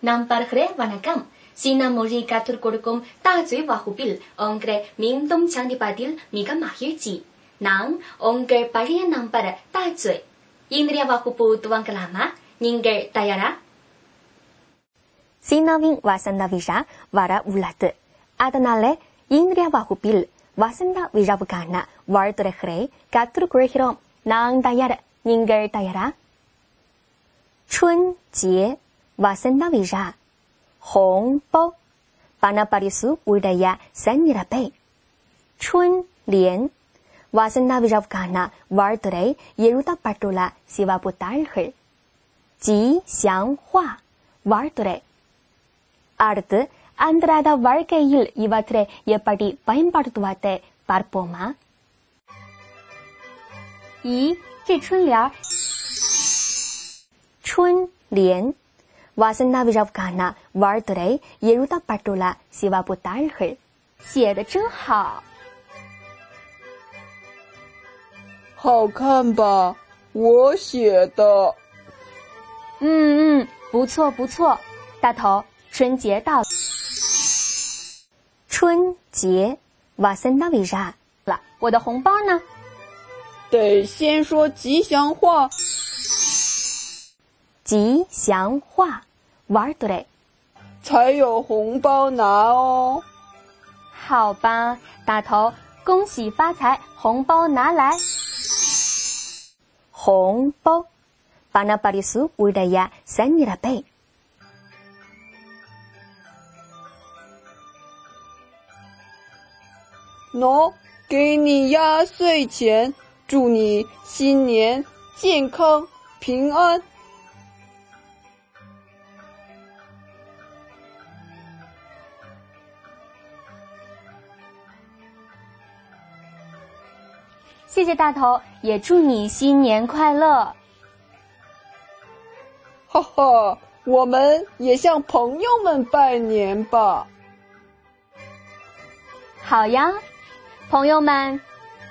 நம்பர்களே வணக்கம். சீன மொழி கற்றுக் கொடுக்கும் தாஜுய் வகுப்பில் உங்களை மீண்டும் சந்திப்பதில் மிக மகிழ்ச்சி. நான் உங்கள் பழைய நம்பர் தாஜுய் இன்றைய வகுப்பு துவங்கலாமா? நீங்கள் தயாரா? சீனாவின் வசந்த விழா வர உள்ளது. அதனால இன்றைய வகுப்பில் வசந்த விழாவுக்கான வாழ்த்துறைகளை கற்றுக்கொள்கிறோம் நான் தயார். நீங்கள் தயாரா? 春节வசந்த விழா 红包 பணப்பரிசு உடைய செந்நிறப்பை 春联 வசந்த விழாவுக்கான வாழ்த்துறை எழுதப்பட்டுள்ள சிவப்பு தாள்கள் 吉祥话 வாழ்த்துறை அடுத்து அன்றாட வாழ்க்கையில் இவற்றை எப்படி பயன்படுத்துவதை பார்ப்போமா 咦，这春联儿，春联 瓦森纳维扎夫卡纳瓦尔特雷耶鲁达巴多拉西瓦布达尔黑，写的真好，好看吧？我写的，嗯嗯，不错不错。大头，春节到，春节瓦森纳维扎了。我的红包呢？得先说吉祥话，吉祥话。玩得嘞，才有红包拿哦。好吧，大头，恭喜发财，红包拿来。红包，巴拿巴里苏乌达亚三尼拉贝。喏、no,，给你压岁钱，祝你新年健康平安。谢谢大头，也祝你新年快乐。哈哈，我们也向朋友们拜年吧。好呀，朋友们，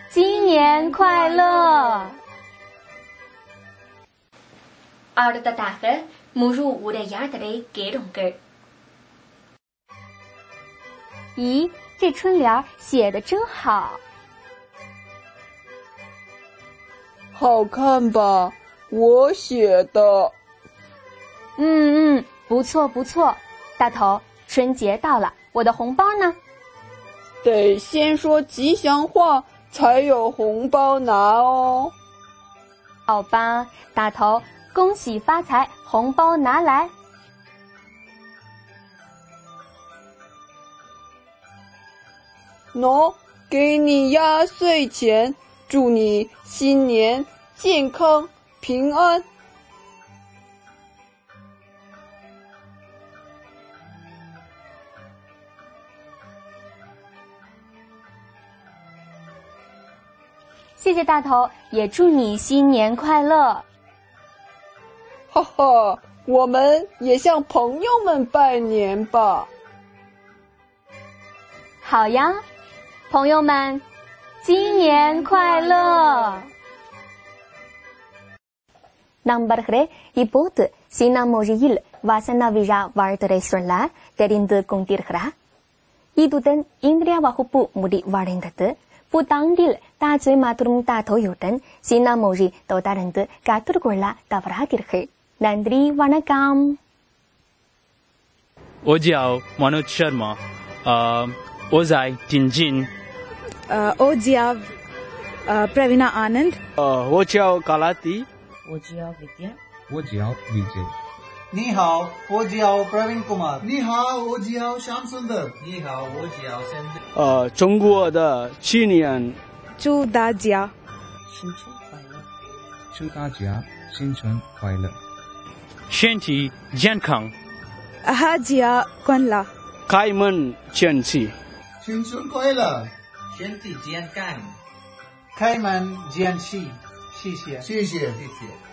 新年快乐！咦，这春联写的真好。好看吧？我写的。嗯嗯，不错不错。大头，春节到了，我的红包呢？得先说吉祥话，才有红包拿哦。好吧，大头，恭喜发财，红包拿来。喏，给你压岁钱，祝你新年健康平安。谢谢大头，也祝你新年快乐。哈哈，我们也向朋友们拜年吧。好呀，朋友们，新年快乐நண்பர்களே இப்போது சீனா மொழியில் வசந்த விழா வாழ்த்துரை சொல்ல தெரிந்து கொண்டீர்களா இதுடன் இன்றைய வகுப்பு முடிவடைந்தது புத்தாண்டில் தாஜ் மற்றும் தாத்தோயுடன் சீனா மொழி தொடர்ந்து கற்றுக்கொள்ள தவறாதீர்கள் நன்றி வணக்கம் 我叫 Manoj Sharma，呃，我在天津。 哦，吉啊！普瑞纳安南德。哦，霍吉奥卡拉蒂。霍吉奥维蒂安。霍吉奥 DJ。你好，霍吉奥普瑞文库马。你好，霍吉奥山森德尔。你好，霍吉奥森。呃，中国的青年。祝大家新春快乐！祝大家新春快乐，身体健康。哈吉啊，困难。开门见喜。新春快乐。身体健康。开门见喜，谢谢。谢谢。谢谢。